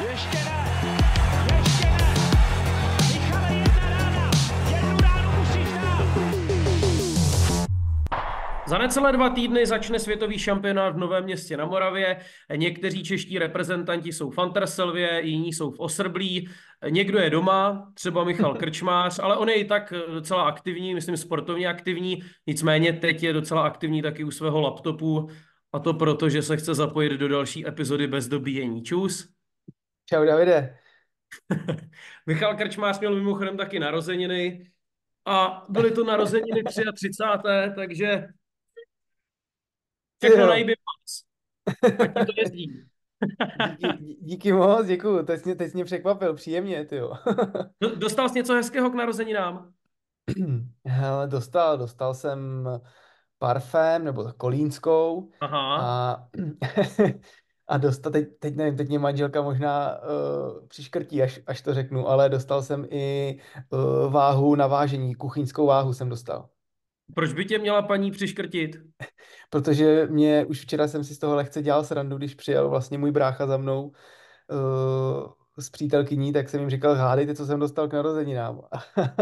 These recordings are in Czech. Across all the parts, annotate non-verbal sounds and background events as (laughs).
Ještě ne, ještě ne. Michale, jedna rána, jednu ránu musíš dát. Za necelé dva týdny začne světový šampionát v Novém městě na Moravě. Někteří čeští reprezentanti jsou v Anterselvě, jiní jsou v Osrblí. Někdo je doma, třeba Michal (laughs) Krčmář, ale on je i tak docela aktivní, myslím sportovně aktivní. Nicméně teď je docela aktivní taky u svého laptopu a to proto, že se chce zapojit do další epizody bez dobíjení. Čus. Čau Davide. (laughs) Michal Krčmář měl mimochodem taky narozeniny a byly to narozeniny 33. takže všechno najby moc. Ať to jezdí. Díky, díky moc, děkuju. Teď jsi, mě- teď jsi mě překvapil, příjemně, ty jo. Do- (laughs) Dostal jsi něco hezkého k narozeninám? (clears throat) Hele, dostal, dostal jsem parfém, nebo kolínskou Aha. a, (clears throat) a dostal, teď, teď nevím, teď mě manželka možná uh, přiškrtí, až, až to řeknu, ale dostal jsem i uh, váhu na vážení, kuchyňskou váhu jsem dostal. Proč by tě měla paní přiškrtit? (laughs) Protože mě už včera jsem si z toho lehce dělal srandu, když přijel vlastně můj brácha za mnou uh, s přítelkyní, tak jsem jim říkal, hádejte, co jsem dostal k narozeninám.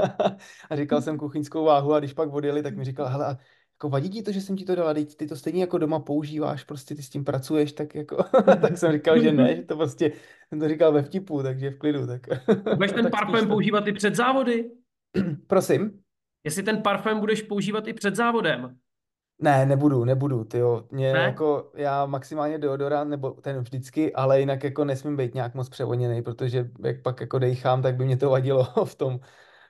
(laughs) a říkal jsem kuchyňskou váhu a když pak odjeli, tak mi říkal, hele, jako vadí ti to, že jsem ti to dala, teď ty to stejně jako doma používáš, prostě ty s tím pracuješ, tak jako, (laughs) tak jsem říkal, že ne, že to prostě, jsem to říkal ve vtipu, takže v klidu, tak. Budeš ten (laughs) tak parfém používat i před závody? (clears throat) Prosím? Jestli ten parfém budeš používat i před závodem? Ne, nebudu, nebudu, tyjo. Mě Ne? jako, já maximálně deodorant, nebo ten vždycky, ale jinak jako nesmím být nějak moc převoněný, protože jak pak jako dejchám, tak by mě to vadilo (laughs) v tom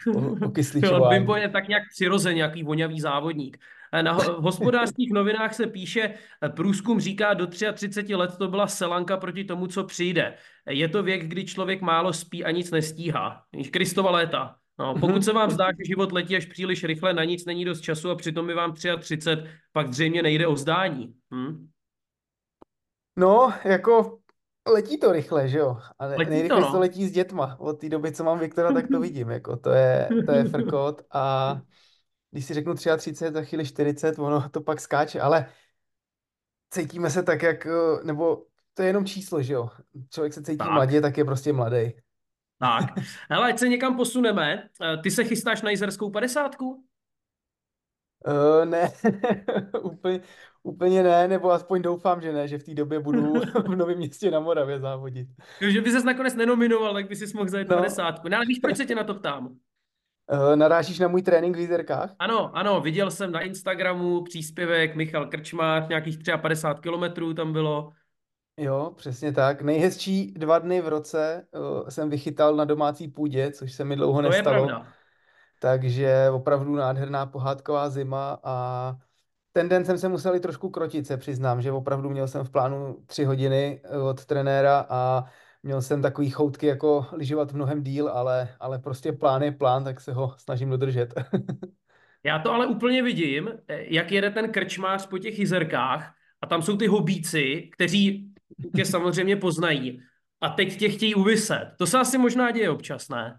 Jo, okysličování. Bimbo je tak nějak přirozeně nějaký voňavý závodník. Na hospodářských novinách se píše, průzkum říká, do 33 let to byla selanka proti tomu, co přijde. Je to věk, kdy člověk málo spí a nic nestíhá. Kristova léta. No, pokud se vám zdá, že život letí až příliš rychle, na nic není dost času a přitom je vám 33, pak zřejmě nejde o zdání. Hm? No, jako letí to rychle, že jo? A ne- Letí to, nejrychleji to no. letí s dětma. Od té doby, co mám Viktora, tak to vidím, jako to je, to je frkot a (laughs) když si řeknu 33, za chvíli 40, ono to pak skáče, ale cítíme se tak, jak, eh, nebo to je jenom číslo, že jo? Člověk se cítí Tak. mladě, tak je prostě mladý. Tak, hele, ať se někam posuneme. Eh, Ty se chystáš na jizerskou padesátku? Uh, ne, (laughs) úplně, úplně ne, nebo aspoň doufám, že ne, že v té době budu (laughs) v Novém městě na Moravě závodit. Jo, že by ses nakonec nenominoval, tak by si mohl zajet No. padesátku. No, ale víš, proč se tě na to ptám? Uh, narážíš na můj trénink v Jízerkách? Ano, ano, viděl jsem na Instagramu příspěvek Michal Krčmář, nějakých 53 kilometrů tam bylo. Jo, přesně tak. Nejhezčí dva dny v roce uh, jsem vychytal na domácí půdě, což se mi dlouho To je nestalo. pravda. Takže opravdu nádherná pohádková zima a ten den jsem se musel i trošku krotit, se přiznám, že opravdu měl jsem v plánu tři hodiny eh, od trenéra a měl jsem takový choutky jako lyžovat mnohem díl, ale, ale prostě plán je plán, tak se ho snažím dodržet. (laughs) Já to ale úplně vidím, eh, jak jede ten krčmář po těch jizerkách a tam jsou ty hobíci, kteří tě samozřejmě poznají a teď tě chtějí uvyset. To se asi možná děje občas, ne?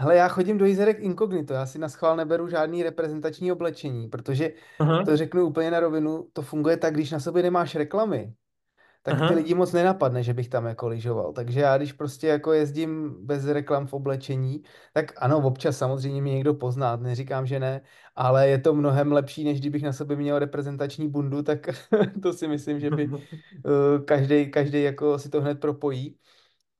Hele, já chodím do Jizerek inkognito, já si na schvál neberu žádný reprezentační oblečení, protože Aha. to řeknu úplně na rovinu, to funguje tak, když na sobě nemáš reklamy, tak Aha. ty lidi moc nenapadne, že bych tam jako lyžoval. Takže já když prostě jako jezdím bez reklam v oblečení, tak ano, občas samozřejmě mě někdo pozná, neříkám, že ne, ale je to mnohem lepší, než kdybych na sobě měl reprezentační bundu, tak (laughs) to si myslím, že by (laughs) každý, každý jako si to hned propojí.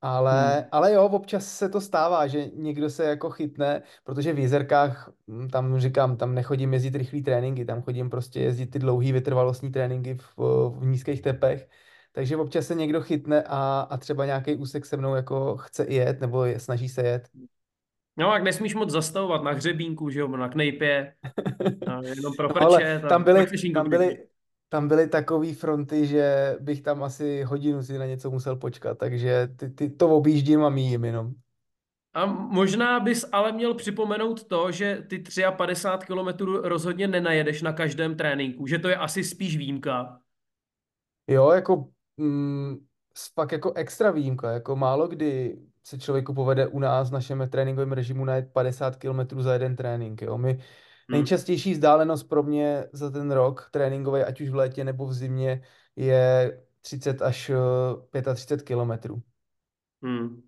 Ale, Hmm. ale jo, občas se to stává, že někdo se jako chytne, protože v jezerkách, mm, tam říkám, tam nechodím jezdit rychlý tréninky, tam chodím prostě jezdit ty dlouhý vytrvalostní tréninky v, v nízkých tepech, takže občas se někdo chytne a, a třeba nějaký úsek se mnou jako chce i jet, nebo je, snaží se jet. No, jak nesmíš moc zastavovat na hřebínku, že jo, na knejpě, (laughs) a jenom pro No, ale tam byly, tam byly, tam byly takové fronty, že bych tam asi hodinu si na něco musel počkat, takže ty, ty to objíždím a míjím jenom. A možná bys ale měl připomenout to, že ty 53 kilometrů rozhodně nenajedeš na každém tréninku, že to je asi spíš výjimka. Jo, jako mm, fakt jako extra výjimka, jako málo kdy se člověku povede u nás v našem tréninkovém režimu najet 50 km za jeden trénink, jo. My, Hm. nejčastější vzdálenost pro mě za ten rok tréninkový, ať už v létě nebo v zimě, je 30 až eh, 35 kilometrů. Hmm.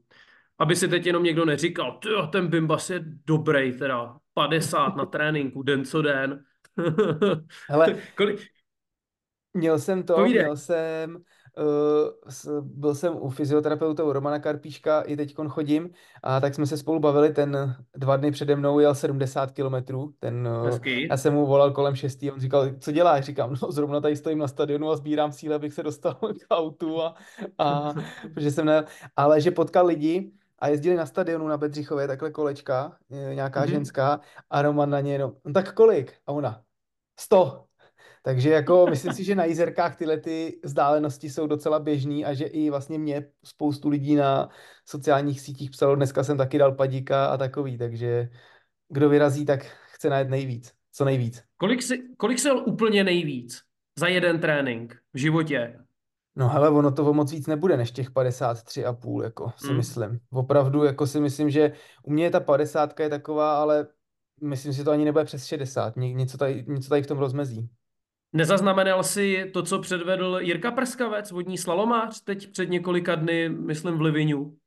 Aby si teď jenom někdo neříkal, ten Bimbas je dobrý, teda 50 na tréninku, den co den. (laughs) Hele, Kolik, Měl jsem to, Povídej. měl jsem, byl jsem u fyzioterapeuta u Romana Karpíška, i teď chodím, a tak jsme se spolu bavili, ten dva dny přede mnou jel 70 kilometrů, ten, uh, Hezký. já jsem mu volal kolem 6, on říkal, co děláš? Říkám, no zrovna tady stojím na stadionu a sbírám síly, abych se dostal (laughs) k autu a, a (laughs) protože jsem ne, ale že potkal lidi, a jezdili na stadionu na Bedřichově, takhle kolečka, eh, nějaká Mhm. ženská, a Roman na ně jenom, no tak kolik? A ona, 100. Takže jako (laughs) myslím si, že na jízerkách tyhle ty vzdálenosti jsou docela běžný a že i vlastně mě spoustu lidí na sociálních sítích psalo, dneska jsem taky dal padíka a takový, takže kdo vyrazí, tak chce najet nejvíc, co nejvíc. Kolik si, kolik si jel úplně nejvíc za jeden trénink v životě? No hele, ono to o moc víc nebude než těch 53,5, jako si Hmm. myslím. Opravdu, jako si myslím, že u mě ta 50 je taková, ale myslím si, že to ani nebude přes 60, Ně- něco tady, něco tady v tom rozmezí. Nezaznamenal si to, co předvedl Jirka Prskavec, vodní slalomář, teď před několika dny, myslím v Livinu?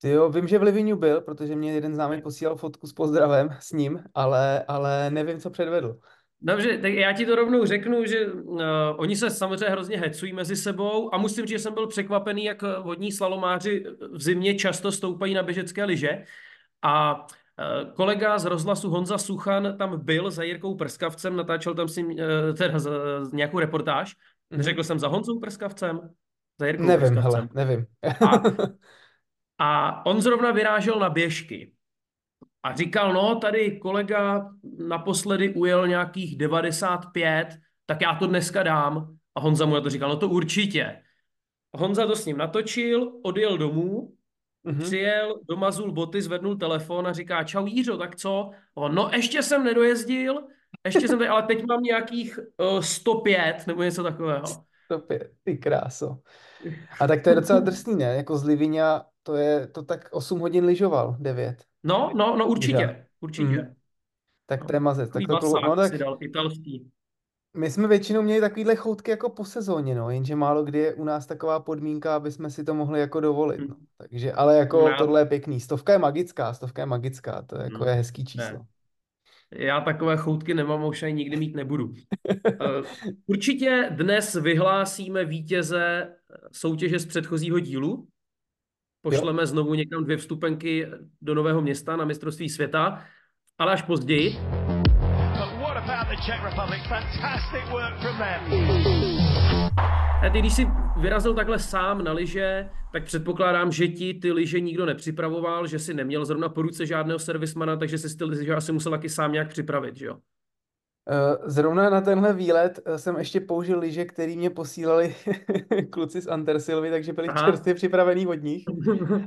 Ty jo, vím, že v Livinu byl, protože mě jeden známý posílal fotku s pozdravem s ním, ale, ale nevím, co předvedl. Dobře, tak já ti to rovnou řeknu, že uh, oni se samozřejmě hrozně hecují mezi sebou a musím říct, že jsem byl překvapený, jak vodní slalomáři v zimě často stoupají na běžecké lyže. A uh, kolega z rozhlasu Honza Suchan tam byl za Jirkou Prskavcem, natáčel tam si uh, teda za, za nějakou reportáž. Mhm. Řekl jsem za Honzou Prskavcem? Za Jirkou Nevím, Prskavcem. hele, nevím. A, (laughs) a on zrovna vyrážel na běžky. A říkal, no tady kolega naposledy ujel nějakých 95, tak já to dneska dám. A Honza mu na to říkal, no to určitě. Honza to s ním natočil, odjel domů, Mhm. přijel, domazul boty, zvednul telefon a říká, čau Jířo, tak co? On, no ještě jsem nedojezdil, ještě jsem tady, ale teď mám nějakých uh, 105 nebo něco takového. Stopě, ty kráso. (laughs) A tak to je docela drsný, ne? Jako z Livinia to je, to tak 8 hodin lyžoval, 9. No, no, no určitě, určitě. Mhm. Tak No, to je mazec. Tak to, no tak si dal, italský. My jsme většinou měli takovýhle choutky jako po sezóně, no, jenže málo kdy je u nás taková podmínka, aby jsme si to mohli jako dovolit, no. Hm. Takže, ale jako Já- tohle je pěkný. Stovka je magická, stovka je magická, to je jako Hm. je hezký číslo. Já takové choutky nemám a už ani nikdy mít nebudu. (laughs) Eh, Určitě dnes vyhlásíme vítěze soutěže z předchozího dílu. Pošleme znovu někam dvě vstupenky do Nového města na mistrovství světa, ale až později. Czech Republic? Fantastic work from them. A ty, když jsi vyrazil takhle sám na lyže, tak předpokládám, že ti ty lyže nikdo nepřipravoval, že si neměl zrovna po ruce žádného servismana, takže jsi ty lyže asi musel taky sám nějak připravit, že jo? Eh, Zrovna na tenhle výlet eh, jsem ještě použil lyže, který mě posílali (laughs) kluci z Antersilvy, takže byli Aha. čerstvě připravený od nich.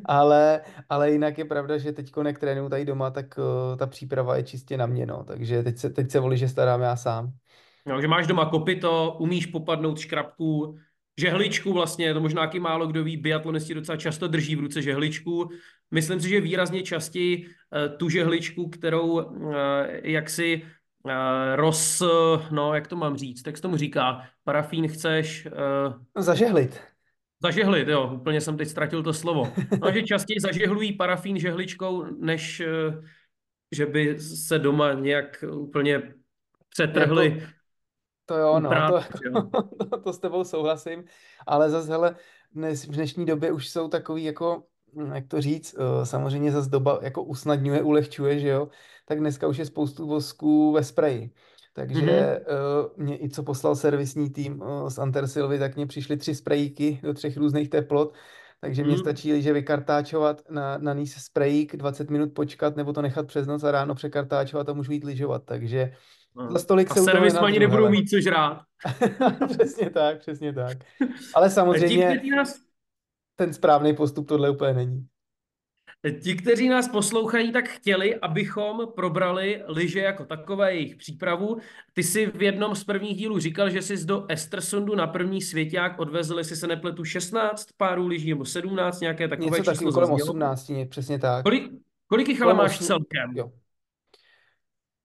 Ale, ale jinak je pravda, že teď jak trénuju tady doma, tak uh, ta příprava je čistě na mě, no. Takže teď se, teď se o lyže starám já sám. No, že máš doma kopito, umíš popadnout škrabku, žehličku vlastně, to možná taky málo kdo ví, biatlonisti docela často drží v ruce žehličku. Myslím si, že výrazně častěji eh, tu žehličku, kterou eh, jaksi roz, no jak to mám říct, tak se tomu říká, parafín chceš eh, Zažehlit. zažehlit, jo, úplně jsem teď ztratil to slovo. No, že častěji (laughs) zažehlují parafín žehličkou, než eh, že by se doma nějak úplně přetrhli. Jako- To jo, no, Uprát, to, jo. to, (laughs) to s tebou souhlasím, ale zase, hele, dnes, v dnešní době už jsou takový jako, jak to říct, eh, samozřejmě zase doba jako usnadňuje, ulehčuje, že jo, tak dneska už je spoustu vosků ve spreji. Takže Mhm. eh, mě i co poslal servisní tým eh, z Antersilvy, tak mně přišly tři sprejky do třech různých teplot, takže mně Mhm. stačí, že vykartáčovat na, na níz sprejík, 20 minut počkat, nebo to nechat přes noc a ráno překartáčovat a můžu jít lyžovat, takže No. Zas tolik A se servismani nenadřu, nebudou mít co žrát. (laughs) Přesně tak, přesně tak. (laughs) Ale samozřejmě ten správný postup tohle úplně není. Ti, kteří nás poslouchají, tak chtěli, abychom probrali lyže jako takové, jejich přípravu. Ty jsi v jednom z prvních dílů říkal, že jsi do Estersundu na první svěťák odvezl, jestli se nepletu, 16 párů lyží nebo 17, nějaké takové Něco číslo takového kolem zaznělo. 18, ně- přesně tak. Kolik, kolik jich ale máš osm- celkem? Jo.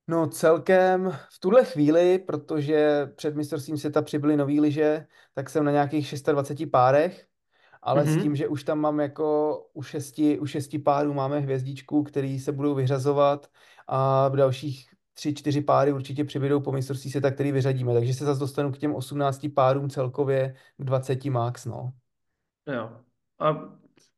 No celkem v tuhle chvíli, protože před mistrovstvím světa přibyly nový lyže, tak jsem na nějakých 26 párech ale s Mhm. tím, že už tam mám jako u šesti, u šesti párů máme hvězdičku, který se budou vyřazovat a v dalších tři, čtyři páry určitě přibydou po mistrovství světa, který vyřadíme. Takže se zase dostanu k těm 18 párům celkově k 20 max, no. Jo. A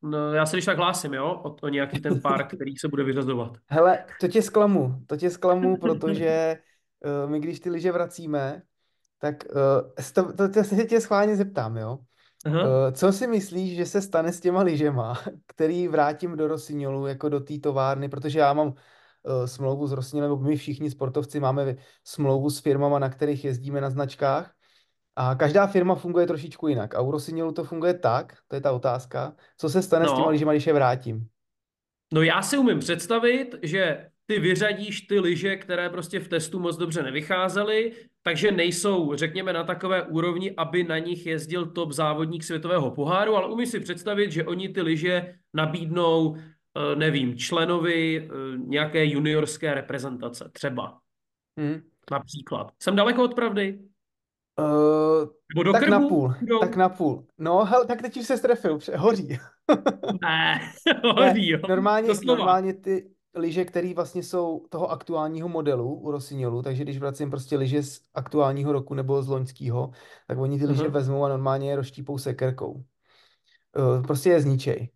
no, já se když tak hlásím, jo, o, o nějaký ten pár, (laughs) který se bude vyřazovat. Hele, to tě zklamu, to tě zklamu, (laughs) protože uh, my když ty lyže vracíme, tak uh, to, to, to se tě schválně zeptám, jo. Aha. Uh, co si myslíš, že se stane s těma lyžema, (laughs) který vrátím do Rossignolu, jako do té továrny, protože já mám uh, smlouvu s Rossignolem, nebo my všichni sportovci máme smlouvu s firmama, na kterých jezdíme na značkách a každá firma funguje trošičku jinak. A u Rossignolu to funguje tak, to je ta otázka, co se stane s těma No. lyžema, když je vrátím. No já si umím představit, že ty vyřadíš ty lyže, které prostě v testu moc dobře nevycházely, takže nejsou, řekněme, na takové úrovni, aby na nich jezdil top závodník světového poháru, ale umím si představit, že oni ty lyže nabídnou, eh, nevím, členovi eh, nějaké juniorské reprezentace, třeba, Hm. například. Jsem daleko od pravdy? Uh, Nebo do tak krbu? na půl, Jdou? tak na půl. No, hel, tak teď už se strefil, hoří. Ne, (laughs) Ne, hoří, jo. normálně, normálně ty lyže, které vlastně jsou toho aktuálního modelu u Rossignolu, takže když vracím prostě lyže z aktuálního roku nebo z loňského, tak oni ty lyže Aha. vezmou a normálně je rozštípou sekerkou. Uh, prostě je zničej.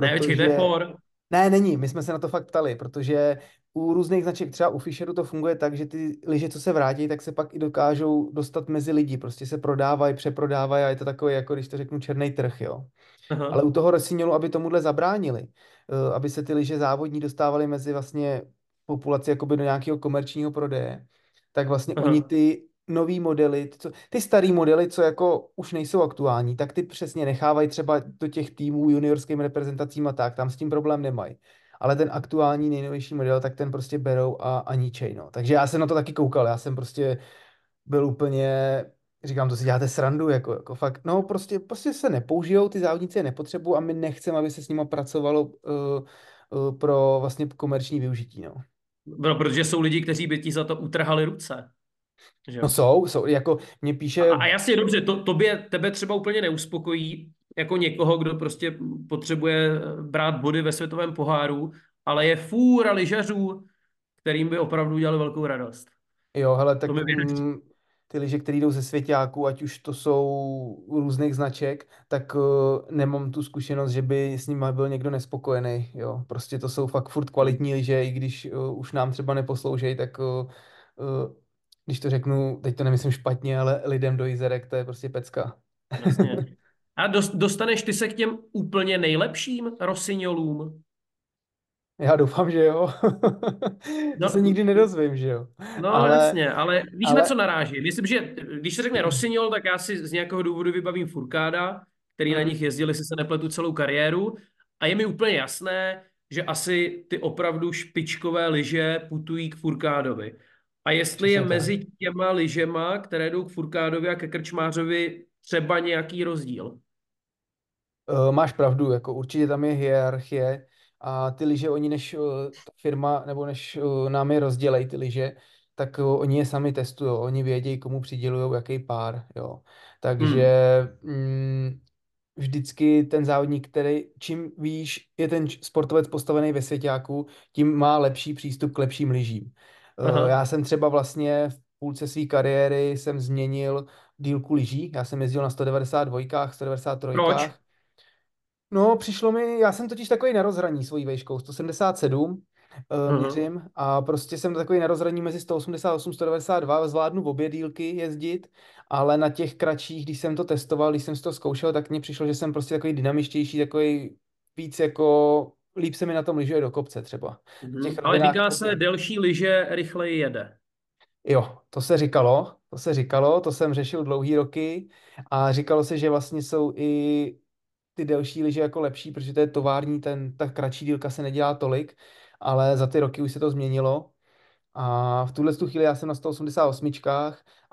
Ne, počkej, to je Protože... for. Ne, není, my jsme se na to fakt ptali, protože u různých značek, třeba u Fisheru to funguje tak, že ty lyže, co se vrátí, tak se pak i dokážou dostat mezi lidi, prostě se prodávají, přeprodávají a je to takový, jako když to řeknu, černý trh, jo. Aha. Ale u toho Rossignolu, aby tomuhle zabránili, eh, aby se ty lyže závodní dostávaly mezi vlastně populaci jakoby do nějakého komerčního prodeje, tak vlastně Aha. oni ty nový modely, ty, co, ty starý modely, co jako už nejsou aktuální, tak ty přesně nechávají třeba do těch týmů juniorským reprezentacím a tak, tam s tím problém nemají. Ale ten aktuální nejnovější model, tak ten prostě berou a, a ničej, no. Takže já jsem na to taky koukal, já jsem prostě byl úplně, říkám, to si děláte srandu, jako, jako fakt, no prostě, prostě se nepoužijou, ty závodníci je nepotřebují a my nechceme, aby se s nima pracovalo uh, uh, pro vlastně komerční využití, no. No, protože jsou lidi, kteří by ti za to utrhali ruce. Že? No jsou, jsou, jako mě píše, A, a jasně, dobře, to, tobě, tebe třeba úplně neuspokojí jako někoho, kdo prostě potřebuje brát body ve světovém poháru, ale je fůra lyžařů, kterým by opravdu udělali velkou radost. jo, hele, tak Ty lyže, které jdou ze svěťáků, ať už to jsou různých značek, tak uh, nemám tu zkušenost, že by s nimi byl někdo nespokojený, jo. Prostě to jsou fakt furt kvalitní lyže, i když uh, už nám třeba neposloužejí, tak uh, uh, když to řeknu, teď to nemyslím špatně, ale lidem do jízerek, to je prostě pecka. Jasně. (laughs) A dost, dostaneš ty se k těm úplně nejlepším Rossignolům? Já doufám, že jo. (laughs) To No, se nikdy nedozvím, že jo. No Ale- jasně, ale víš, ale- na co naráží? Myslím, že když se řekne Rossignol, tak já si z nějakého důvodu vybavím Furkáda, který na Mhm. nich jezdil, jestli se nepletu, celou kariéru. A je mi úplně jasné, že asi ty opravdu špičkové lyže putují k Furkádovi. A jestli je tak. mezi těma lyžema, které jdou k Furkádovi a ke Krčmářovi, třeba nějaký rozdíl. Uh, máš pravdu, jako určitě tam je hierarchie a ty lyže, oni než uh, ta firma, nebo než uh, nám je rozdělej ty lyže, tak uh, oni je sami testují, oni vědějí, komu přidělují jaký pár, jo. Takže mm, vždycky ten závodník, který, čím víš, je ten sportovec postavený ve svěťáku, tím má lepší přístup k lepším lyžím. Aha. já jsem třeba vlastně v půlce své kariéry jsem změnil dílku lyží, já jsem jezdil na 192, 193. Proč? No, přišlo mi, já jsem totiž takový na rozhraní svojí vejškou, 177 uh, Mhm. měřím a prostě jsem takový na rozhraní mezi 188 192, zvládnu v obě dílky jezdit, ale na těch kratších, když jsem to testoval, když jsem si to zkoušel, tak mně přišlo, že jsem prostě takový dynamičtější, takový víc jako, líp se mi na tom lyžuje do kopce třeba. Mhm. těch Ale říká to- se, delší lyže rychleji jede. Jo, to se říkalo, to se říkalo, to jsem řešil dlouhý roky a říkalo se, že vlastně jsou i ty delší lyže jako lepší, protože to je tovární, ten, ta kratší dílka se nedělá tolik, ale za ty roky už se to změnilo. A v tuhle tu chvíli já jsem na 188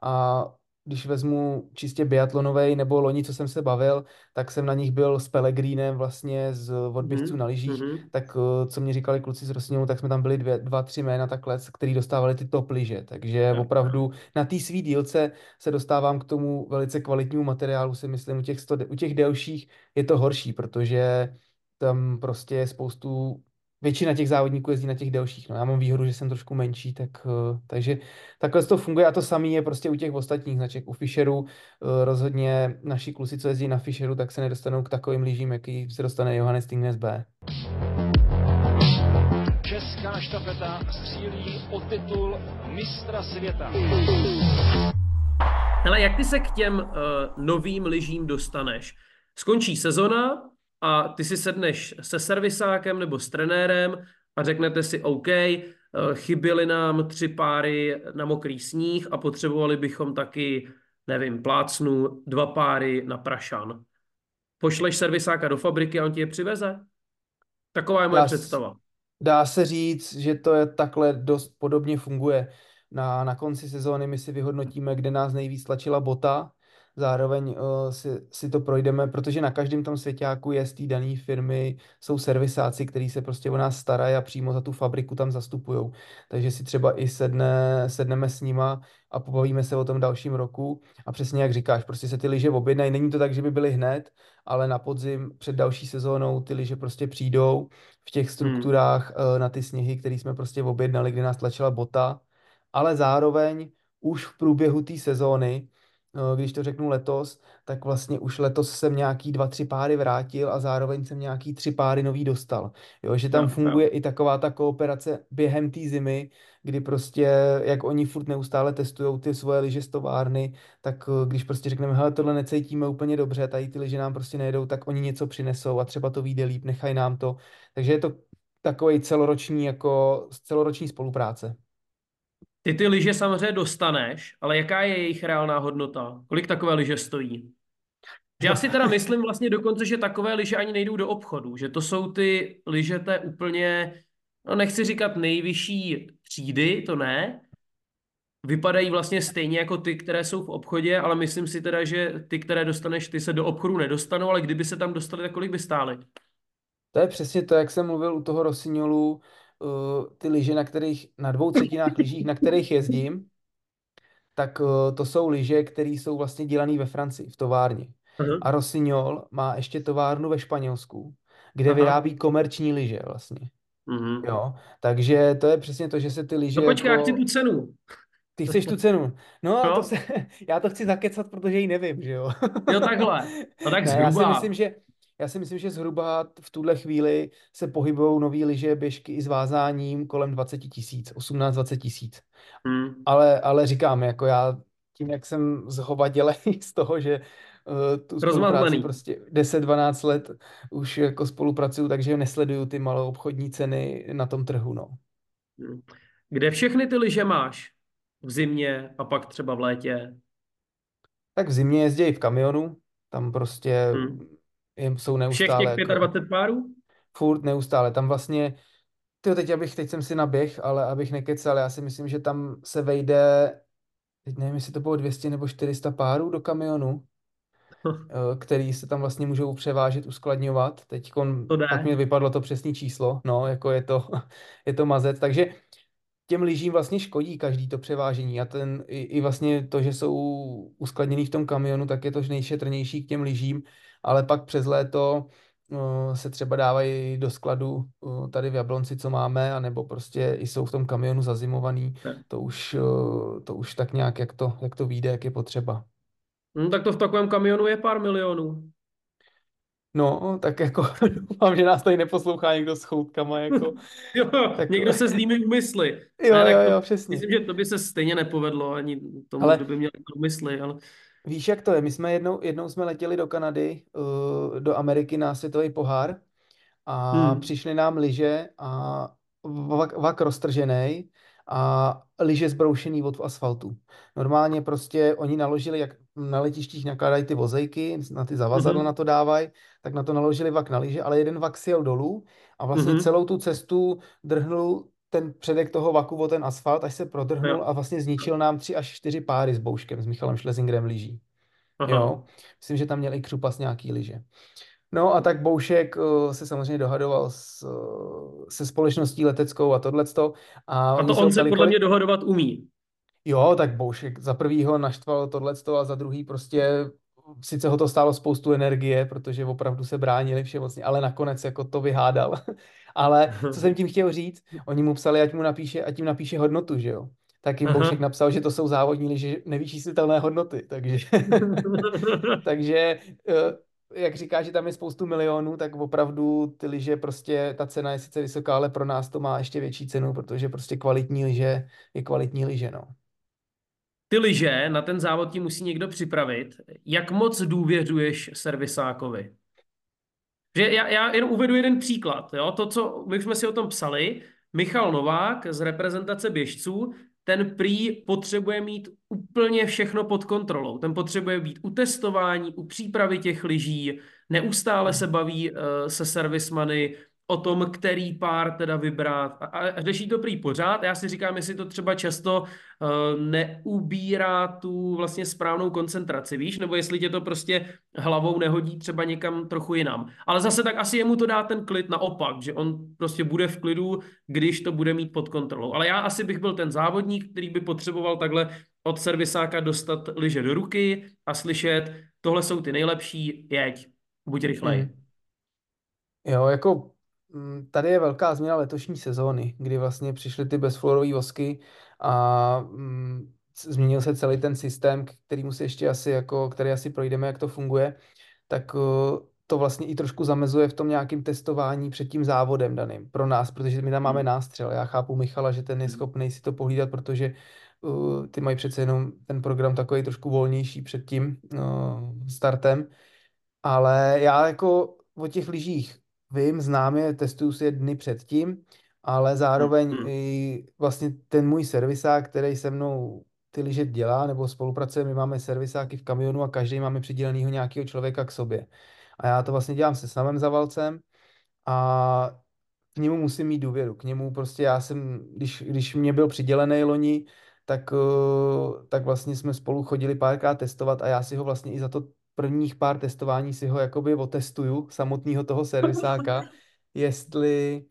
a když vezmu čistě biatlonovej nebo loni, co jsem se bavil, tak jsem na nich byl s Pelegrínem vlastně z odběžců Mhm, na lyžích, mhm. tak eh, co mě říkali kluci z Rosiniolu, tak jsme tam byli dvě, dva, tři jména takhle, který dostávali ty top lyže, takže Jo. opravdu na té svý dílce se dostávám k tomu velice kvalitnímu materiálu, si myslím, u těch, 100, u těch delších je to horší, protože tam prostě je spoustu většina těch závodníků jezdí na těch delších. No, já mám výhodu, že jsem trošku menší, tak, eh, takže takhle to funguje a to samé je prostě u těch ostatních značek. U Fisheru eh, rozhodně naši kluci, co jezdí na Fisheru, tak se nedostanou k takovým lyžím, jaký se dostane Johannes Tingnes B. Česká štafeta střílí o titul mistra světa. Hele, jak ty se k těm uh, novým lyžím dostaneš? Skončí sezona a ty si sedneš se servisákem nebo s trenérem a řeknete si OK, uh, chyběly nám tři páry na mokrý sníh a potřebovali bychom taky, nevím, plácnu, dva páry na prašan. Pošleš servisáka do fabriky a on ti je přiveze? Taková je moje Dá, představa. dá se říct, že to je takhle dost podobně funguje. Na, na konci sezóny my si vyhodnotíme, kde nás nejvíc tlačila bota, zároveň uh, si, si to projdeme, protože na každém tom svěťáku je z té dané firmy, jsou servisáci, kteří se prostě o nás starají a přímo za tu fabriku tam zastupují. Takže si třeba i sedne, sedneme s nima a pobavíme se o tom dalším roku. A přesně jak říkáš, prostě se ty lyže objednají. Není to tak, že by byly hned, ale na podzim před další sezónou ty lyže prostě přijdou v těch strukturách hmm. na ty sněhy, které jsme prostě objednali, kdy nás tlačila bota, ale zároveň už v průběhu té sezóny, když to řeknu letos, tak vlastně už letos jsem nějaký dva, tři páry vrátil a zároveň jsem nějaký tři páry nový dostal. Jo, že tam No, funguje i taková ta kooperace během té zimy, kdy prostě, jak oni furt neustále testují ty svoje lyže z továrny, tak když prostě řekneme, hele, tohle necítíme úplně dobře, tady ty lyže nám prostě nejedou, tak oni něco přinesou a třeba to vyjde líp, nechají nám to. Takže je to takový celoroční, jako celoroční spolupráce. Ty ty lyže samozřejmě dostaneš, ale jaká je jejich reálná hodnota? Kolik takové lyže stojí? Já si teda (laughs) myslím vlastně dokonce, že takové lyže ani nejdou do obchodu, že to jsou ty lyže té úplně, no nechci říkat nejvyšší třídy, to ne, vypadají vlastně stejně jako ty, které jsou v obchodě, ale myslím si teda, že ty, které dostaneš, ty se do obchodu nedostanou, ale kdyby se tam dostali, tak kolik by stály? To je přesně to, jak jsem mluvil u toho Rossignolu, uh, ty lyže, na kterých, na dvou třetinách lyžích, na kterých jezdím, tak uh, to jsou lyže, které jsou vlastně dělané ve Francii, v továrně. Aha. A Rossignol má ještě továrnu ve Španělsku, kde Aha. vyrábí komerční lyže vlastně. Mhm. Jo, takže to je přesně to, že se ty lyže No počkej, jak jako... chci tu cenu? Ty chceš tu cenu. No, a No. to se... (laughs) já to chci zakecat, protože ji nevím, že jo. Jo, takhle. (laughs) No tak ne, já si zhruba. myslím, že já si myslím, že zhruba v tuhle chvíli se pohybují nový lyže, běžky i s vázáním kolem 20 tisíc, 18-20 tisíc. Hmm. Ale, ale říkám, jako já tím, jak jsem zhovadělej (laughs) z toho, že uh, tu spolupráci prostě 10-12 let už jako spolupracuju, takže nesleduju ty malou obchodní ceny na tom trhu, no. Hmm. Kde všechny ty lyže máš? V zimě a pak třeba v létě? Tak v zimě jezdí v kamionu, tam prostě Hmm. Jsou Všech neustále těch jako, 25 párů? furt neustále, tam vlastně Tyjo, teď abych, teď jsem si naběh, ale abych nekecal, já si myslím, že tam se vejde, teď nevím, jestli to bylo 200 nebo 400 párů do kamionu, (laughs) eh, který se tam vlastně můžou převážet, uskladňovat. Teď tak mi vypadlo to přesné číslo, no, jako je to, (laughs) je to mazec, takže těm lyžím vlastně škodí každý to převážení a ten, i, i vlastně to, že jsou uskladněný v tom kamionu, tak je to nejšetrnější k těm lyžím, ale pak přes léto uh, se třeba dávají do skladu uh, tady v Jablonci, co máme, anebo prostě i jsou v tom kamionu zazimovaný, to už, uh, to už tak nějak, jak to, jak to vyjde, jak je potřeba. No, tak to v takovém kamionu je pár milionů. No, tak jako (laughs) doufám, že nás tady neposlouchá někdo s choutkama, jako, (laughs) Jo, Tak- někdo se zlými úmysly. jo, Ne, jo, to- jo, přesně. Myslím, že to by se stejně nepovedlo ani tomu, Ale- kdo by měl úmysly, ale Víš, jak to je? My jsme jednou, jednou jsme letěli do Kanady, uh, do Ameriky na světový pohár a Hmm. přišly nám lyže a vak, vak roztržený a lyže zbroušený od asfaltu. Normálně prostě oni naložili, jak na letištích nakládají ty vozejky, na ty zavazadlo Mhm. na to dávají, tak na to naložili vak na lyže, ale jeden vak sjel dolů a vlastně Mhm. celou tu cestu drhnul ten předek toho vaku o ten asfalt, až se prodrhnul Jo. a vlastně zničil nám tři až čtyři páry s Bouškem, s Michalem Schlesingerem lyží. Aha. Jo, myslím, že tam měl i Křupas nějaký lyže. No a tak Boušek uh, se samozřejmě dohadoval s, uh, se společností leteckou a tohleto. A, A to on se podle kolik- mě dohadovat umí. Jo, tak Boušek za prvý ho naštval tohleto a za druhý prostě sice ho to stálo spoustu energie, protože opravdu se bránili všemocně, ale nakonec jako to vyhádal. (laughs) ale co jsem tím chtěl říct, oni mu psali, ať mu napíše, ať jim napíše hodnotu, že jo. Tak jim. Boušek napsal, že to jsou závodní liže nevyčíslitelné hodnoty, takže, (laughs) takže eh, jak říká, že tam je spoustu milionů, tak opravdu ty liže prostě, ta cena je sice vysoká, ale pro nás to má ještě větší cenu, protože prostě kvalitní liže je kvalitní liže, no. Ty liže na ten závod ti musí někdo připravit. Jak moc důvěřuješ servisákovi? Že já, já jen uvedu jeden příklad. Jo? To, co my jsme si o tom psali, Michal Novák z reprezentace běžců, ten prý potřebuje mít úplně všechno pod kontrolou. Ten potřebuje být u testování, u přípravy těch lyží, neustále se baví uh, se servismany o tom, který pár teda vybrat a, a řeší to prý pořád. Já si říkám, jestli to třeba často uh, neubírá tu vlastně správnou koncentraci, víš, nebo jestli tě to prostě hlavou nehodí třeba někam trochu jinam. Ale zase tak asi jemu to dá ten klid naopak, že on prostě bude v klidu, když to bude mít pod kontrolou. Ale já asi bych byl ten závodník, který by potřeboval takhle od servisáka dostat liže do ruky a slyšet, tohle jsou ty nejlepší, jeď, buď rychlej. Mm. Jo, jako tady je velká změna letošní sezóny, kdy vlastně přišly ty bezfluorové vosky a mm, změnil se celý ten systém, k kterýmu se ještě asi jako, který asi projdeme, jak to funguje, tak uh, to vlastně i trošku zamezuje v tom nějakém testování před tím závodem daným pro nás, protože my tam máme nástřel. Já chápu Michala, že ten je schopný si to pohlídat, protože uh, ty mají přece jenom ten program takový trošku volnější před tím uh, startem, ale já jako o těch lyžích vím, znám je, testuju si je dny předtím, ale zároveň Mhm. i vlastně ten můj servisák, který se mnou ty lyže dělá, nebo spolupracuje, my máme servisáky v kamionu a každý máme přidělenýho nějakého člověka k sobě. A já to vlastně dělám se samým zavalcem a k němu musím mít důvěru. K němu prostě já jsem, když, když mě byl přidělený loni, tak, eh, tak vlastně jsme spolu chodili párkrát testovat a já si ho vlastně i za to prvních pár testování si ho jakoby otestuju, samotného toho servisáka, (laughs) jestli,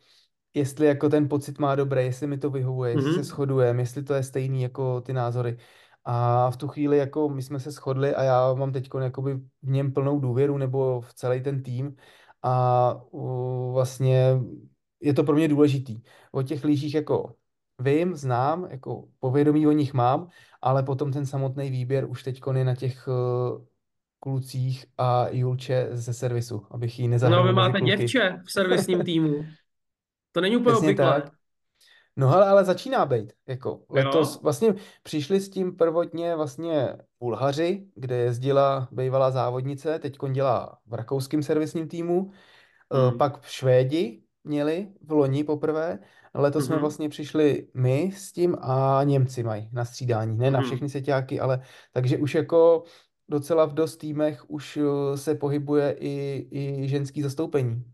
jestli jako ten pocit má dobrý, jestli mi to vyhovuje, jestli se Mhm. shodujeme, jestli to je stejný jako ty názory. A v tu chvíli jako my jsme se shodli a já mám teď jakoby v něm plnou důvěru nebo v celý ten tým a uh, vlastně je to pro mě důležitý. O těch lyžích jako vím, znám, jako povědomí o nich mám, ale potom ten samotný výběr už teď je na těch uh, klucích a Julče ze servisu, abych No, nezahrnul vy mezi máte kluky. děvče v servisním (laughs) týmu. To není úplně obvyklé. tak. No hele, ale začíná být, jako letos Jo? vlastně přišli s tím prvotně vlastně Bulhaři, kde jezdila bývalá závodnice, teď dělá v rakouském servisním týmu, Hmm. pak Švédi měli v loni poprvé, letos jsme Mhm. vlastně přišli my s tím a Němci mají na střídání, ne na Mhm. všechny seťáky, ale takže už jako docela v dost týmech už eh, se pohybuje i, i ženský zastoupení.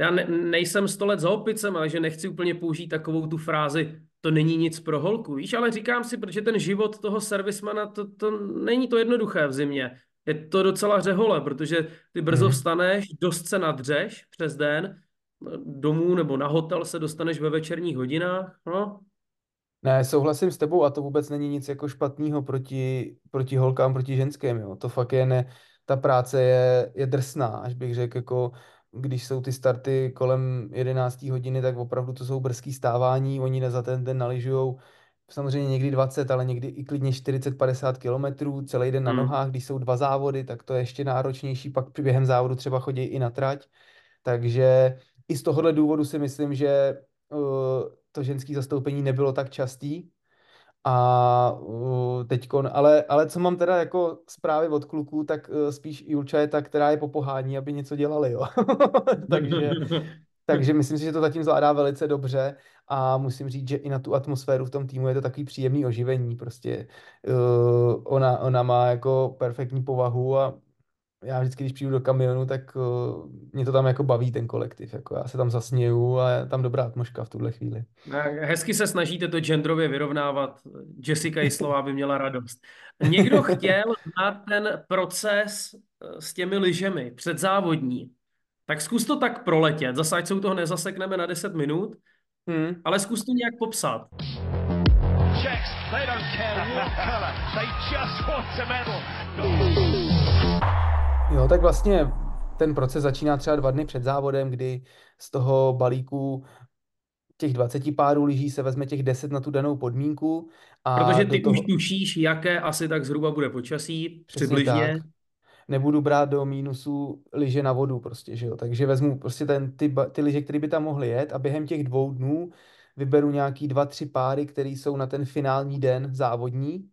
Já ne, nejsem sto let za opicem, ale že nechci úplně použít takovou tu frázi, to není nic pro holku, víš, ale říkám si, protože ten život toho servismana, to, to není to jednoduché v zimě. Je to docela řehole, protože ty brzo Mhm. vstaneš, dost se nadřeš přes den, domů nebo na hotel se dostaneš ve večerních hodinách, no. Ne, souhlasím s tebou a to vůbec není nic jako špatného proti, proti holkám, proti ženským, jo. To fakt je ne, ta práce je, je drsná, až bych řekl, jako když jsou ty starty kolem 11. hodiny, tak opravdu to jsou brzký stávání, oni za ten den naližujou samozřejmě někdy 20, ale někdy i klidně 40-50 kilometrů, celý den na Hmm. nohách, když jsou dva závody, tak to je ještě náročnější, pak při během závodu třeba chodí i na trať, takže i z tohohle důvodu si myslím, že uh, to ženské zastoupení nebylo tak častý. A teďkon, ale, ale co mám teda jako zprávy od kluků, tak uh, spíš Julča je ta, která je po pohání, aby něco dělali, jo. (laughs) takže, (laughs) takže myslím si, že to zatím zvládá velice dobře a musím říct, že i na tu atmosféru v tom týmu je to takový příjemný oživení, prostě uh, ona, ona má jako perfektní povahu a já vždycky, když přijdu do kamionu, tak uh, mě to tam jako baví ten kolektiv, jako já se tam zasněju a je tam dobrá atmosféra v tuhle chvíli. Hezky se snažíte to genderově vyrovnávat. Jessica Jislová by měla radost. Někdo (laughs) chtěl znát ten proces eh, s těmi lyžemi předzávodní. Tak zkus to tak proletět. Zase ať se u toho nezasekneme na 10 minut, Hmm. ale zkus to nějak popsat. Czechs, they don't care what colour, they just want to medal. (laughs) Jo, tak vlastně ten proces začíná třeba dva dny před závodem, kdy z toho balíku těch 20 párů lyží se vezme těch 10 na tu danou podmínku a Protože ty toho... už tušíš, jaké asi tak zhruba bude počasí, Přesně přibližně. tak. Nebudu brát do mínusu lyže na vodu prostě, že jo. Takže vezmu prostě ten, ty, ty lyže, které by tam mohly jet a během těch dvou dnů vyberu nějaký dva, tři páry, které jsou na ten finální den závodní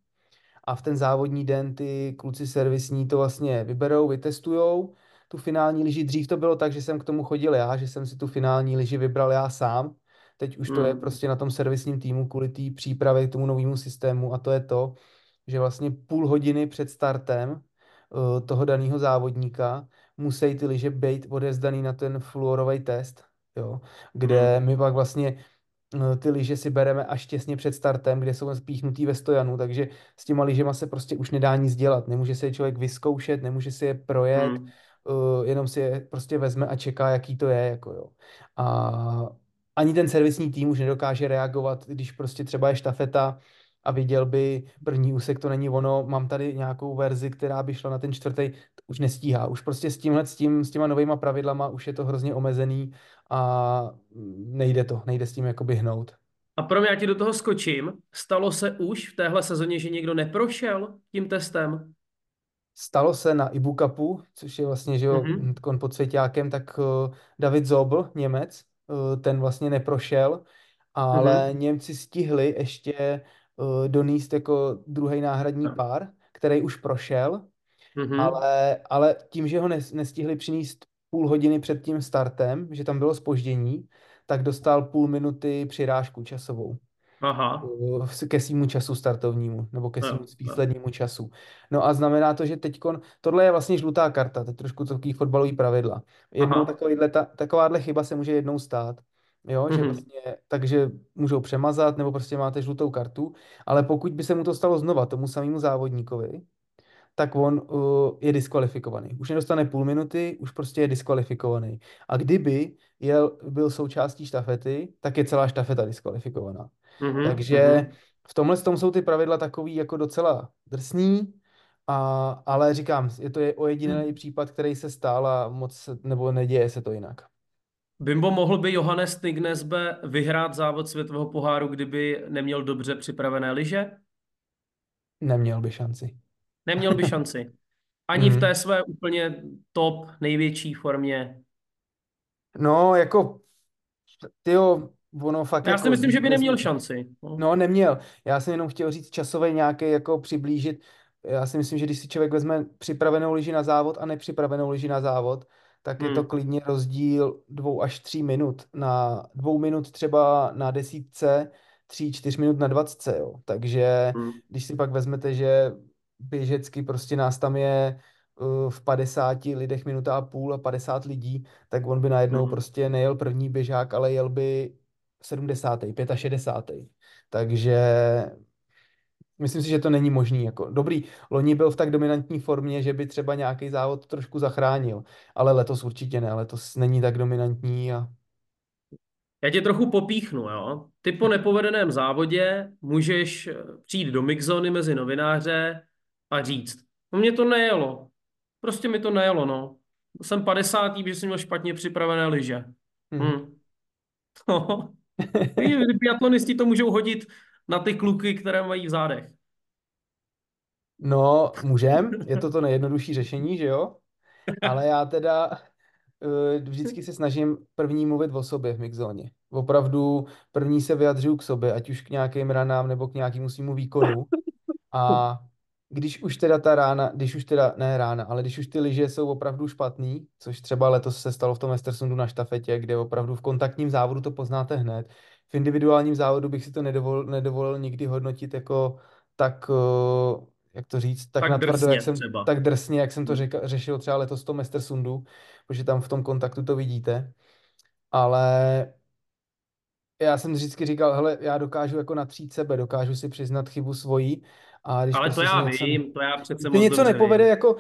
a v ten závodní den ty kluci servisní to vlastně vyberou, vytestujou tu finální lyži. Dřív to bylo tak, že jsem k tomu chodil já, že jsem si tu finální lyži vybral já sám. Teď už to je Hmm. prostě na tom servisním týmu kvůli té přípravě k tomu novému systému a to je to, že vlastně půl hodiny před startem uh, toho daného závodníka musí ty lyže být odezdaný na ten fluorový test, jo, kde Hmm. my pak vlastně ty lyže si bereme až těsně před startem, kde jsou spíchnutý ve stojanu, takže s těma lyžema se prostě už nedá nic dělat. Nemůže se je člověk vyzkoušet, nemůže si je projet, Hmm. uh, jenom si je prostě vezme a čeká, jaký to je, jako jo. A ani ten servisní tým už nedokáže reagovat, když prostě třeba je štafeta a viděl by první úsek, to není ono, mám tady nějakou verzi, která by šla na ten čtvrtý, už nestíhá. Už prostě s tímhle, s, tím, s těma novýma pravidlama už je to hrozně omezený a nejde to, nejde s tím jakoby hnout. A pro mě, já ti do toho skočím, stalo se už v téhle sezóně, že někdo neprošel tím testem? Stalo se na Ibu Cupu, což je vlastně, že jo, Mhm. kon pod svěťákem, tak uh, David Zobl, Němec, uh, ten vlastně neprošel, ale Mhm. Němci stihli ještě uh, donést jako druhý náhradní pár, který už prošel, Mhm. ale, ale tím, že ho nes, nestihli přinést půl hodiny před tím startem, že tam bylo spoždění, tak dostal půl minuty přirážku časovou Aha. uh, ke svýmu času startovnímu, nebo ke Jo, svýmu jo. výslednímu času. No a znamená to, že teďkon, tohle je vlastně žlutá karta, teď trošku takový fotbalový pravidla. Jednou takovýhle, ta, takováhle chyba se může jednou stát. Jo, že Mhm. vlastně, takže můžou přemazat, nebo prostě máte žlutou kartu, ale pokud by se mu to stalo znova, tomu samému závodníkovi, tak on uh, je diskvalifikovaný. Už nedostane půl minuty, už prostě je diskvalifikovaný. A kdyby jel, byl součástí štafety, tak je celá štafeta diskvalifikovaná. Mhm. Takže Mhm. v tomhle tom jsou ty pravidla takový jako docela drsný, a, ale říkám, je to je ojedinělý případ, který se stál a moc, nebo neděje se to jinak. Bimbo, mohl by Johannes Tignesbe vyhrát závod světového poháru, kdyby neměl dobře připravené lyže? Neměl by šanci. Neměl by šanci. (laughs) Ani v Mhm. té své úplně top, největší formě. No, jako, tyjo, ono fakt Já si jako myslím, že by neměl šanci. No. No, neměl. Já jsem jenom chtěl říct časový nějaký jako přiblížit. Já si myslím, že když si člověk vezme připravenou lyži na závod a nepřipravenou lyži na závod, tak je to Hmm. klidně rozdíl dvou až tří minut. Na dvou minut třeba na desítce, tří, čtyř minut na dvacetce, jo. Takže Hmm. když si pak vezmete, že běžecky prostě nás tam je uh, v 50 lidech minuta a půl a 50 lidí, tak on by najednou Hmm. prostě nejel první běžák, ale jel by 70., 65. Takže myslím si, že to není možný. Jako. Dobrý, loni byl v tak dominantní formě, že by třeba nějaký závod trošku zachránil, ale letos určitě ne, letos není tak dominantní a Já tě trochu popíchnu, jo. Ty po nepovedeném závodě můžeš eh, přijít do mixzony mezi novináře a říct, no mě to nejelo. Prostě mi to nejelo, no. Jsem 50. že jsem měl špatně připravené lyže. Mhm. Hm. (laughs) No. Víš, Biatlonisti to můžou hodit na ty kluky, které mají v zádech. No, můžem, je to to nejjednodušší řešení, že jo? Ale já teda eh, vždycky se snažím první mluvit o sobě v mixzóně. Opravdu první se vyjadřuju k sobě, ať už k nějakým ranám nebo k nějakému svýmu výkonu. A když už teda ta rána, když už teda, ne rána, ale když už ty lyže jsou opravdu špatný, což třeba letos se stalo v tom Westersundu na štafetě, kde opravdu v kontaktním závodu to poznáte hned. V individuálním závodu bych si to nedovolil, nedovolil nikdy hodnotit jako tak, eh, jak to říct, tak, Tak natvrdo, jak drsně jsem, třeba. tak drsně, jak jsem to Hmm. řeka, řešil třeba letos to Sundu, protože tam v tom kontaktu to vidíte. Ale já jsem vždycky říkal, hele, já dokážu jako natřít sebe, dokážu si přiznat chybu svojí a když Ale to prostě se já něco, vím, to já přece moc něco dobře nepovede, vím. jako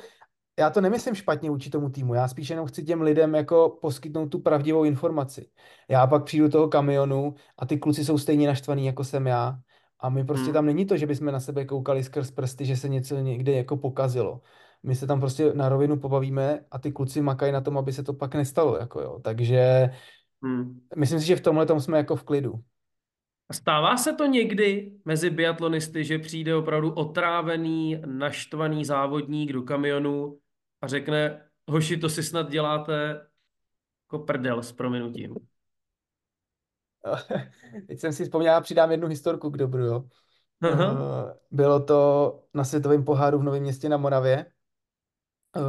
já to nemyslím špatně vůči tomu týmu, já spíš jenom chci těm lidem jako poskytnout tu pravdivou informaci. Já pak přijdu do toho kamionu a ty kluci jsou stejně naštvaný, jako jsem já. A my prostě Hmm. tam není to, že bychom na sebe koukali skrz prsty, že se něco někde jako pokazilo. My se tam prostě na rovinu pobavíme a ty kluci makají na tom, aby se to pak nestalo. Jako jo. Takže Hmm. myslím si, že v tomhle tom jsme jako v klidu. Stává se to někdy mezi biatlonisty, že přijde opravdu otrávený, naštvaný závodník do kamionu a řekne, hoši, to si snad děláte jako prdel s prominutím. (laughs) Teď jsem si vzpomněl, přidám jednu historku k dobru. Jo. Aha. Eh, Bylo to na světovém poháru v Novém městě na Moravě, eh,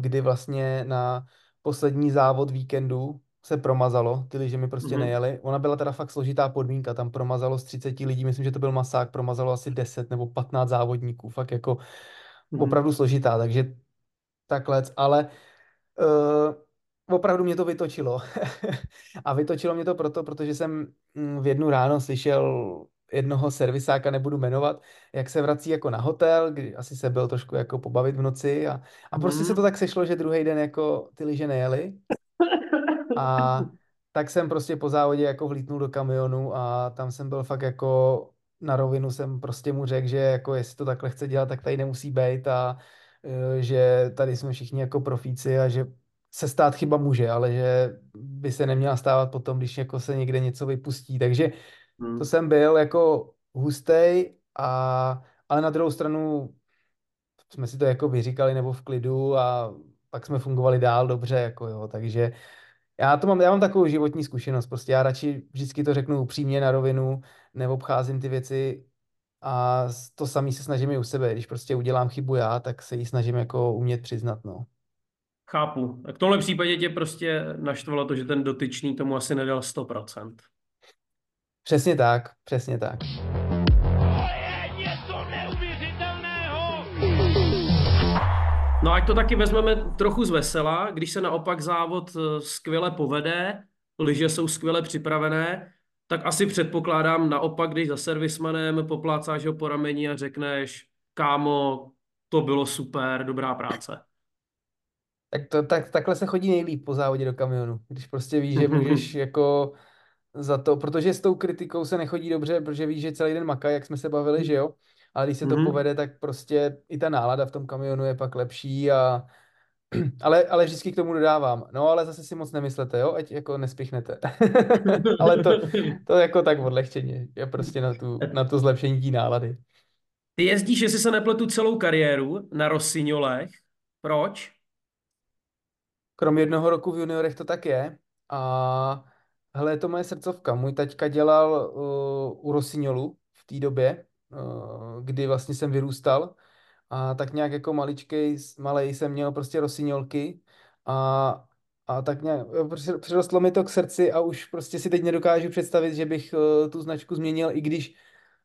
kdy vlastně na poslední závod víkendu se promazalo, ty lyže mi prostě Mhm. nejeli. Ona byla teda fakt složitá podmínka, tam promazalo z 30 lidí, myslím, že to byl masák, promazalo asi 10 nebo 15 závodníků, fakt jako Mhm. opravdu složitá, takže takhle, ale uh, opravdu mě to vytočilo. (laughs) A vytočilo mě to proto, protože jsem mm, v jednu ráno slyšel jednoho servisáka, nebudu jmenovat, jak se vrací jako na hotel, kdy asi se byl trošku jako pobavit v noci a, a prostě se to Mhm. tak sešlo, že druhý den jako ty lyže nejeli a tak jsem prostě po závodě jako vlítnul do kamionu a tam jsem byl fakt jako na rovinu jsem prostě mu řekl, že jako jestli to takhle chce dělat, tak tady nemusí být a že tady jsme všichni jako profíci a že se stát chyba může, ale že by se neměla stávat potom, když jako se někde něco vypustí. Takže to Hmm. jsem byl jako hustej, a, ale na druhou stranu jsme si to jako vyříkali nebo v klidu a pak jsme fungovali dál dobře, jako jo, takže já to mám, já mám takovou životní zkušenost, prostě já radši vždycky to řeknu upřímně na rovinu, neobcházím ty věci a to samý se snažím i u sebe, když prostě udělám chybu já, tak se ji snažím jako umět přiznat, no. Chápu. V tomhle případě tě prostě naštvalo to, že ten dotyčný tomu asi nedal 100%. Přesně tak, přesně tak. No ať to taky vezmeme trochu z vesela, když se naopak závod eh, skvěle povede, lyže jsou skvěle připravené, tak asi předpokládám naopak, když za servismanem poplácáš ho po rameni a řekneš, kámo, to bylo super, dobrá práce. Tak, to, tak takhle se chodí nejlíp po závodě do kamionu, když prostě víš, že můžeš (laughs) jako za to, protože s tou kritikou se nechodí dobře, protože víš, že celý den makají, jak jsme se bavili, že jo, ale když se to Mhm. povede, tak prostě i ta nálada v tom kamionu je pak lepší a (clears throat) ale, ale vždycky k tomu dodávám, no ale zase si moc nemyslete, jo, ať jako nespěchnete. (laughs) ale to, to jako tak odlehčeně, je prostě na tu, na to zlepšení té nálady. Ty jezdíš, jestli se nepletu, celou kariéru na Rossignolech. Proč? Krom jednoho roku v juniorech to tak je. A hele, je to moje srdcovka. Můj taťka dělal uh, u Rossignolu v té době, uh, kdy vlastně jsem vyrůstal. A tak nějak jako maličkej, malej jsem měl prostě Rossignolky a, a tak nějak prostě přirostlo mi to k srdci a už prostě si teď nedokážu představit, že bych uh, tu značku změnil, i když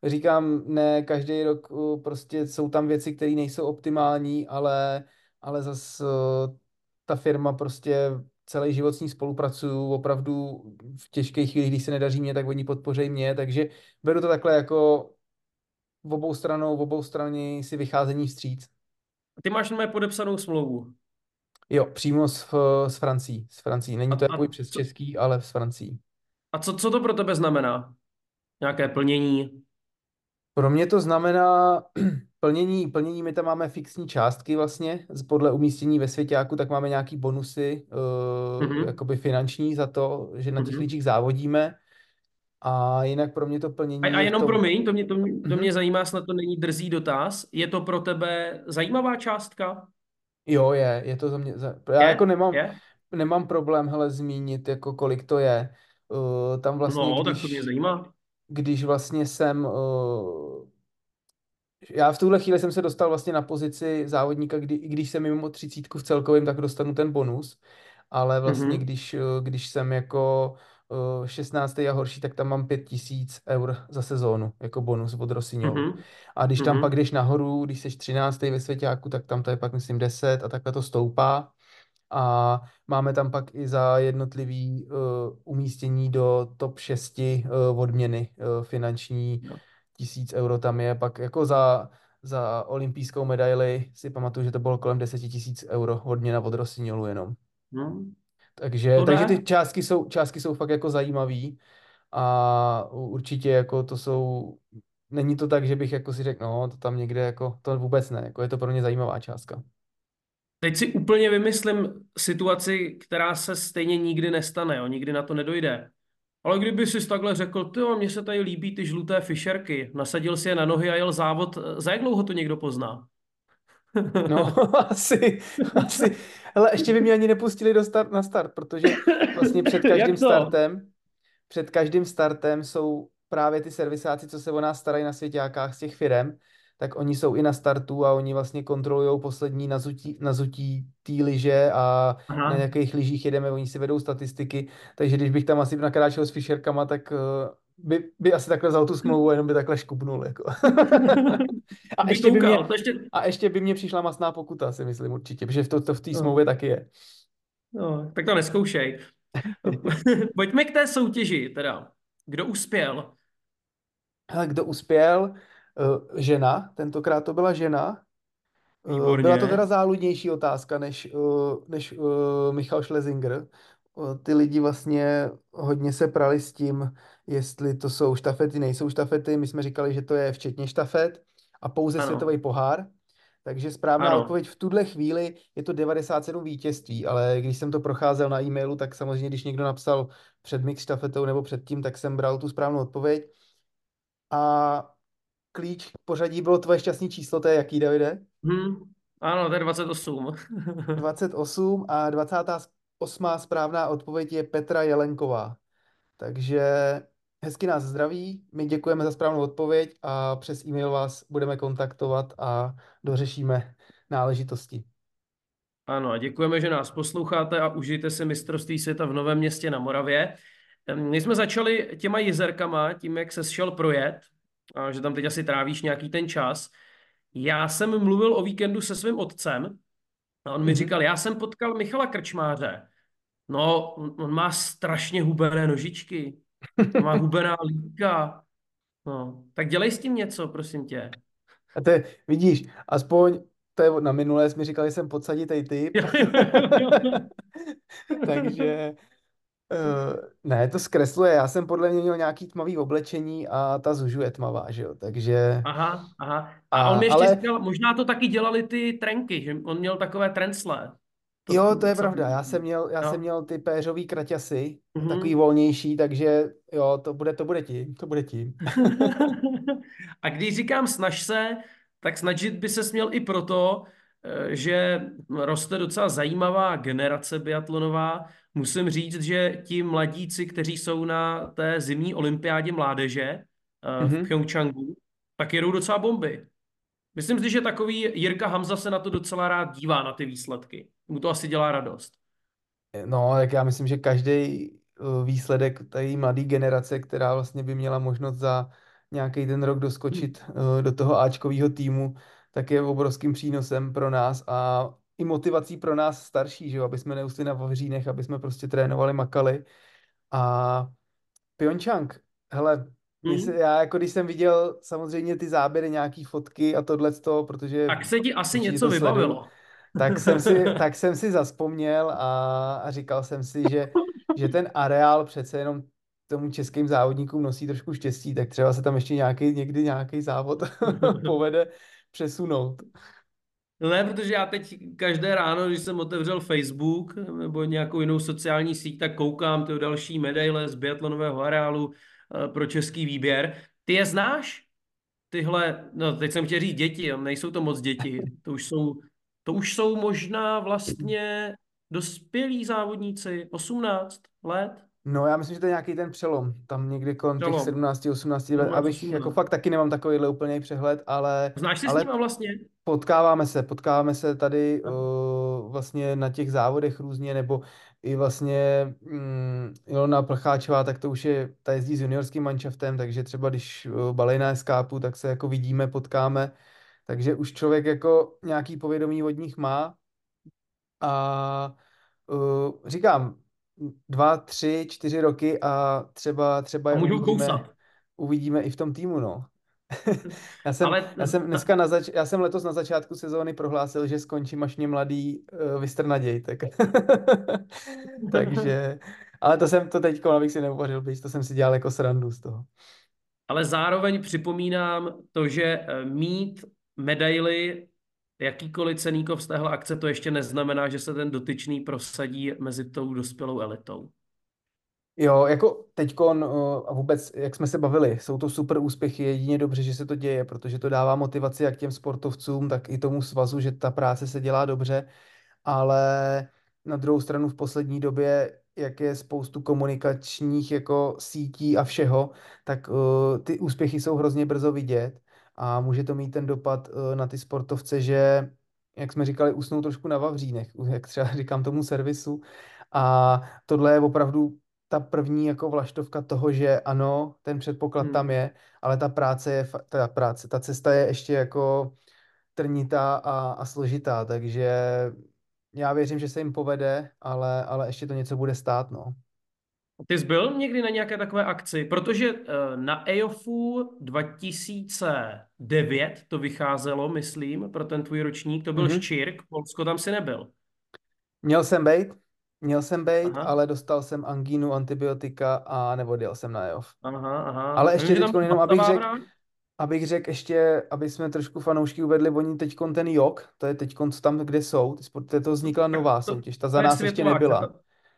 říkám, ne, každý rok uh, prostě jsou tam věci, které nejsou optimální, ale, ale zas uh, ta firma prostě celý život s ní spolupracuju, opravdu v těžké chvíli, když se nedaří mě, tak oni podpořejí mě, takže beru to takhle jako v obou stranou, v obou straně si vycházení vstříc. Ty máš na mé podepsanou smlouvu. Jo, přímo s, s Francií, s Francií. Není A- to jako přes co- český, ale s Francií. A co, co to pro tebe znamená? Nějaké plnění? Pro mě to znamená (clears throat) plnění, plnění, my tam máme fixní částky vlastně, z- podle umístění ve svěťáku, tak máme nějaký bonusy, uh, Mhm. jakoby finanční za to, že na těch Mhm. líčích závodíme. A jinak pro mě to plnění A, a jenom tom... promiň, to mě, to, mě, to Mhm. mě zajímá, snad to není drzý dotaz. Je to pro tebe zajímavá částka? Jo, je, je to za mě... Za... Já Je? jako nemám, Je? nemám problém, hele, zmínit, jako kolik to je. Uh, tam vlastně, No, když... tak to mě zajímá. když vlastně jsem, uh, já v tuhle chvíli jsem se dostal vlastně na pozici závodníka, kdy, i když jsem mimo třicítku v celkovém, tak dostanu ten bonus, ale vlastně Mhm. když, uh, když jsem jako 16. a horší, tak tam mám 5000 eur za sezónu jako bonus od Rossignolu. Mhm. A když tam Mhm. pak jdeš nahoru, když jsi 13. ve svěťáku, tak tam to je pak myslím 10 a takhle to stoupá. A máme tam pak i za jednotlivý uh, umístění do top 6 uh, odměny uh, finanční. Jo. Tisíc euro tam je, pak jako za, za olympijskou medaili si pamatuju, že to bylo kolem 10 tisíc euro odměna od Rossignolu jenom. Hm. Takže, takže ty částky jsou, částky jsou fakt jako zajímavý a určitě jako to jsou, není to tak, že bych jako si řekl, no to tam někde jako, to vůbec ne, jako je to pro mě zajímavá částka. Teď si úplně vymyslím situaci, která se stejně nikdy nestane, jo, nikdy na to nedojde. Ale kdyby si takhle řekl, ty mně se tady líbí ty žluté fišerky, nasadil si je na nohy a jel závod, za jak dlouho to někdo pozná? No, (laughs) asi, asi. Hele, ještě by mě ani nepustili do start, na start, protože vlastně před každým startem, před každým startem jsou právě ty servisáci, co se o nás starají na svěťákách z těch firem, tak oni jsou i na startu a oni vlastně kontrolují poslední nazutí, nazutí té liže a Aha. na jakých lyžích jedeme, oni si vedou statistiky, takže když bych tam asi nakráčel s fišerkama, tak uh, by, by asi takhle vzal tu smlouvu a jenom by takhle škubnul. Jako. (laughs) a, ještě by mě, a ještě by mě přišla masná pokuta, si myslím určitě, protože to, to v té No. smlouvě taky je. no, tak to neskoušej. (laughs) Pojďme k té soutěži, teda. Kdo uspěl? Hele, kdo uspěl? Eh, žena, tentokrát to byla žena. Eh, Výborně. Byla to teda záludnější otázka než, eh, než Michal Schlesinger. Ty lidi vlastně hodně se prali s tím, jestli to jsou štafety, nejsou štafety. My jsme říkali, že to je včetně štafet a pouze Ano. světový pohár. Takže správná Ano. odpověď v tuhle chvíli je to 97 vítězství, ale když jsem to procházel na e-mailu, tak samozřejmě, když někdo napsal před mix štafetou nebo předtím, tak jsem bral tu správnou odpověď. A klíč k pořadí bylo tvoje šťastné číslo, to je jaký, Davide? Hm, ano, to je 28. 28 (laughs) a 28. správná odpověď je Petra Jelenková. Takže hezky nás zdraví, my děkujeme za správnou odpověď a přes e-mail vás budeme kontaktovat a dořešíme náležitosti. Ano, a děkujeme, že nás posloucháte a užijte si mistrovství světa v Novém městě na Moravě. My jsme začali těma jezerkama, tím, jak se šel projet, a že tam teď asi trávíš nějaký ten čas. Já jsem mluvil o víkendu se svým otcem a on mi Mhm. říkal, já jsem potkal Michala Krčmáře. No, on, on má strašně hubené nožičky, má hubená líka. No, tak dělej s tím něco, prosím tě. A to je, vidíš, aspoň to je na minulé, jsi mi říkal, že jsem jo, jo, jo. (laughs) Takže uh, ne, to zkresluje. Já jsem podle mě měl nějaký tmavý oblečení a ta zužu je tmavá, že jo, takže... Aha, aha. A A, on ještě ale říkal, možná to taky dělali ty trenky, že on měl takové trencle. To, jo, to je pravda. Já jsem měl, já Jo. jsem měl ty péřový kraťasy, Mhm. takový volnější, takže jo, to bude, to bude tím, to bude tím. (laughs) A když říkám snaž se, tak snažit by se směl i proto, eh, že roste docela zajímavá generace biatlonová. Musím říct, že ti mladíci, kteří jsou na té zimní olympiádě mládeže eh, v Mhm. Pyeongchangu, tak jedou docela bomby. Myslím si, že takový Jirka Hamza se na to docela rád dívá, na ty výsledky. Mu to asi dělá radost. No, tak já myslím, že každý výsledek té mladé generace, která vlastně by měla možnost za nějaký ten rok doskočit eh, do toho Ačkového týmu, tak je obrovským přínosem pro nás a i motivací pro nás starší, že jo, aby jsme neusli na vavřínech, aby jsme prostě trénovali, makali. A Pyeongchang, hele, Mhm. já jako když jsem viděl samozřejmě ty záběry, nějaký fotky a tohleto, protože Tak se ti asi něco vybavilo. tak jsem si, (laughs) tak jsem si zaspomněl a, a říkal jsem si, že, že ten areál přece jenom tomu českým závodníkům nosí trošku štěstí, tak třeba se tam ještě nějaký, někdy nějaký závod (laughs) (laughs) povede přesunout. No ne, protože já teď každé ráno, když jsem otevřel Facebook nebo nějakou jinou sociální síť, tak koukám ty další medaile z biatlonového areálu pro český výběr. Ty je znáš? Tyhle, no teď jsem chtěl říct děti, nejsou to moc děti. To už jsou, to už jsou možná vlastně dospělí závodníci, 18 let. No já myslím, že to je nějaký ten přelom, tam někdy kolem těch Přelom. 17, 18 let, 17, abych jako 18. fakt taky nemám takovýhle úplný přehled, ale, Znáš se s ale nima vlastně? Potkáváme se, potkáváme se tady No. uh, vlastně na těch závodech různě, nebo i vlastně mm, Ilona Plcháčová, tak to už je, ta jezdí s juniorským manšaftem, takže třeba když uh, balej na eskápu, tak se jako vidíme, potkáme, takže už člověk jako nějaký povědomí od nich má a uh, říkám, dva, tři, čtyři roky a třeba, třeba A je můžou uvidíme, kousat. uvidíme i v tom týmu, no. (laughs) já, jsem, Ale já jsem dneska na zač- já jsem letos na začátku sezóny prohlásil, že skončím, až mě mladý uh, vystrnaděj, tak (laughs) takže, ale to jsem to teď, abych si neuvařil, byť to jsem si dělal jako srandu z toho. Ale zároveň připomínám to, že eh, mít medaily jakýkoliv ceníkov z téhle akce, to ještě neznamená, že se ten dotyčný prosadí mezi tou dospělou elitou. Jo, jako teďkon uh, a vůbec, jak jsme se bavili, jsou to super úspěchy, jedině dobře, že se to děje, protože to dává motivaci jak těm sportovcům, tak i tomu svazu, že ta práce se dělá dobře, ale na druhou stranu v poslední době, jak je spoustu komunikačních jako sítí a všeho, tak uh, ty úspěchy jsou hrozně brzo vidět a může to mít ten dopad uh, na ty sportovce, že jak jsme říkali, usnou trošku na vavřínech, (laughs) jak třeba říkám tomu servisu. A tohle je opravdu ta první jako vlaštovka toho, že ano, ten předpoklad Hmm. tam je, ale ta práce je, ta práce, ta cesta je ještě jako trnitá a, a složitá, takže já věřím, že se jim povede, ale, ale ještě to něco bude stát, no. Ty jsi byl někdy na nějaké takové akci? Protože eh, na EOFu 2009 to vycházelo, myslím, pro ten tvůj ročník, to byl Mhm. Ščírk, Polsko tam si nebyl. Měl jsem být, měl jsem být, Aha. ale dostal jsem angínu, antibiotika a neodjel jsem na EOF. Aha, aha. Ale ještě byl jenom, abych řekl, abych řekl ještě, aby jsme trošku fanoušky uvedli, oni teďkon ten JOK, to je co tam, kde jsou, ty to vznikla nová to- soutěž, ta za nás ještě světová nebyla.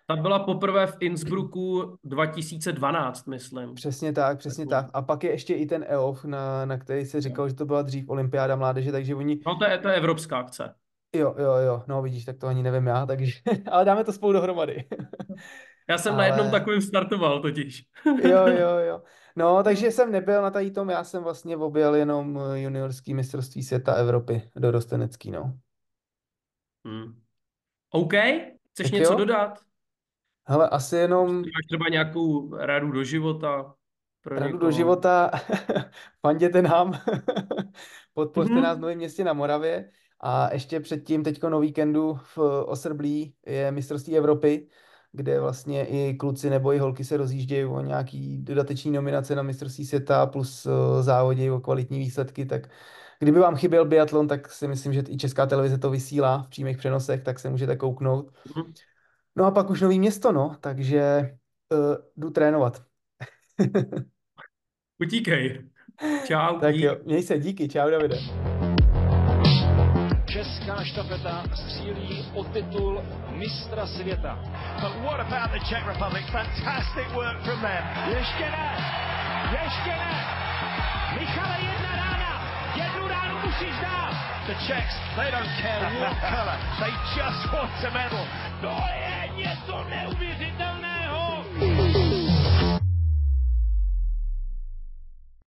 Ta byla poprvé v Innsbrucku 2012, myslím. Přesně tak, přesně Tak. tak. A pak je ještě i ten EOF, na, na který se říkal, že to byla dřív olympiáda mládeže, takže oni, No to je, to je evropská akce. Jo, jo, jo, no vidíš, tak to ani nevím já, takže, (laughs) ale dáme to spolu dohromady. (laughs) Já jsem na jednom Ale- takovým startoval totiž. Jo, jo, jo. (laughs) No, takže jsem nebyl na tady tom, já jsem vlastně objel jenom eh, juniorský mistrovství světa Evropy dorostenecký, no. Hmm. OK, chceš Tak něco jo. dodat? Hele, asi jenom Máš třeba nějakou radu do života pro radu někoho? do života, fanděte nám, podpořte Mhm. nás v Novém městě na Moravě a ještě předtím teďko na víkendu v Oserblí je mistrovství Evropy, kde vlastně i kluci nebo i holky se rozjíždějí o nějaký dodateční nominace na mistrovství světa plus eh, závodě o kvalitní výsledky, tak kdyby vám chyběl biatlon, tak si myslím, že i Česká televize to vysílá v přímých přenosech, tak se můžete kouknout. Mhm. No a pak už nový město, no, takže uh, jdu trénovat. (laughs) Utíkej. Čau. Tak dík. jo, měj se, díky, čau Davide. Česká štafeta střílí o titul mistra světa. But what about the Czech Republic? Fantastic work from them. Ještě ne! Ještě ne! Michale, jedna rána! Jednu ránu musíš dát! The Czechs, they don't care what colour. They just want a medal. To je něco neuvěřitelného!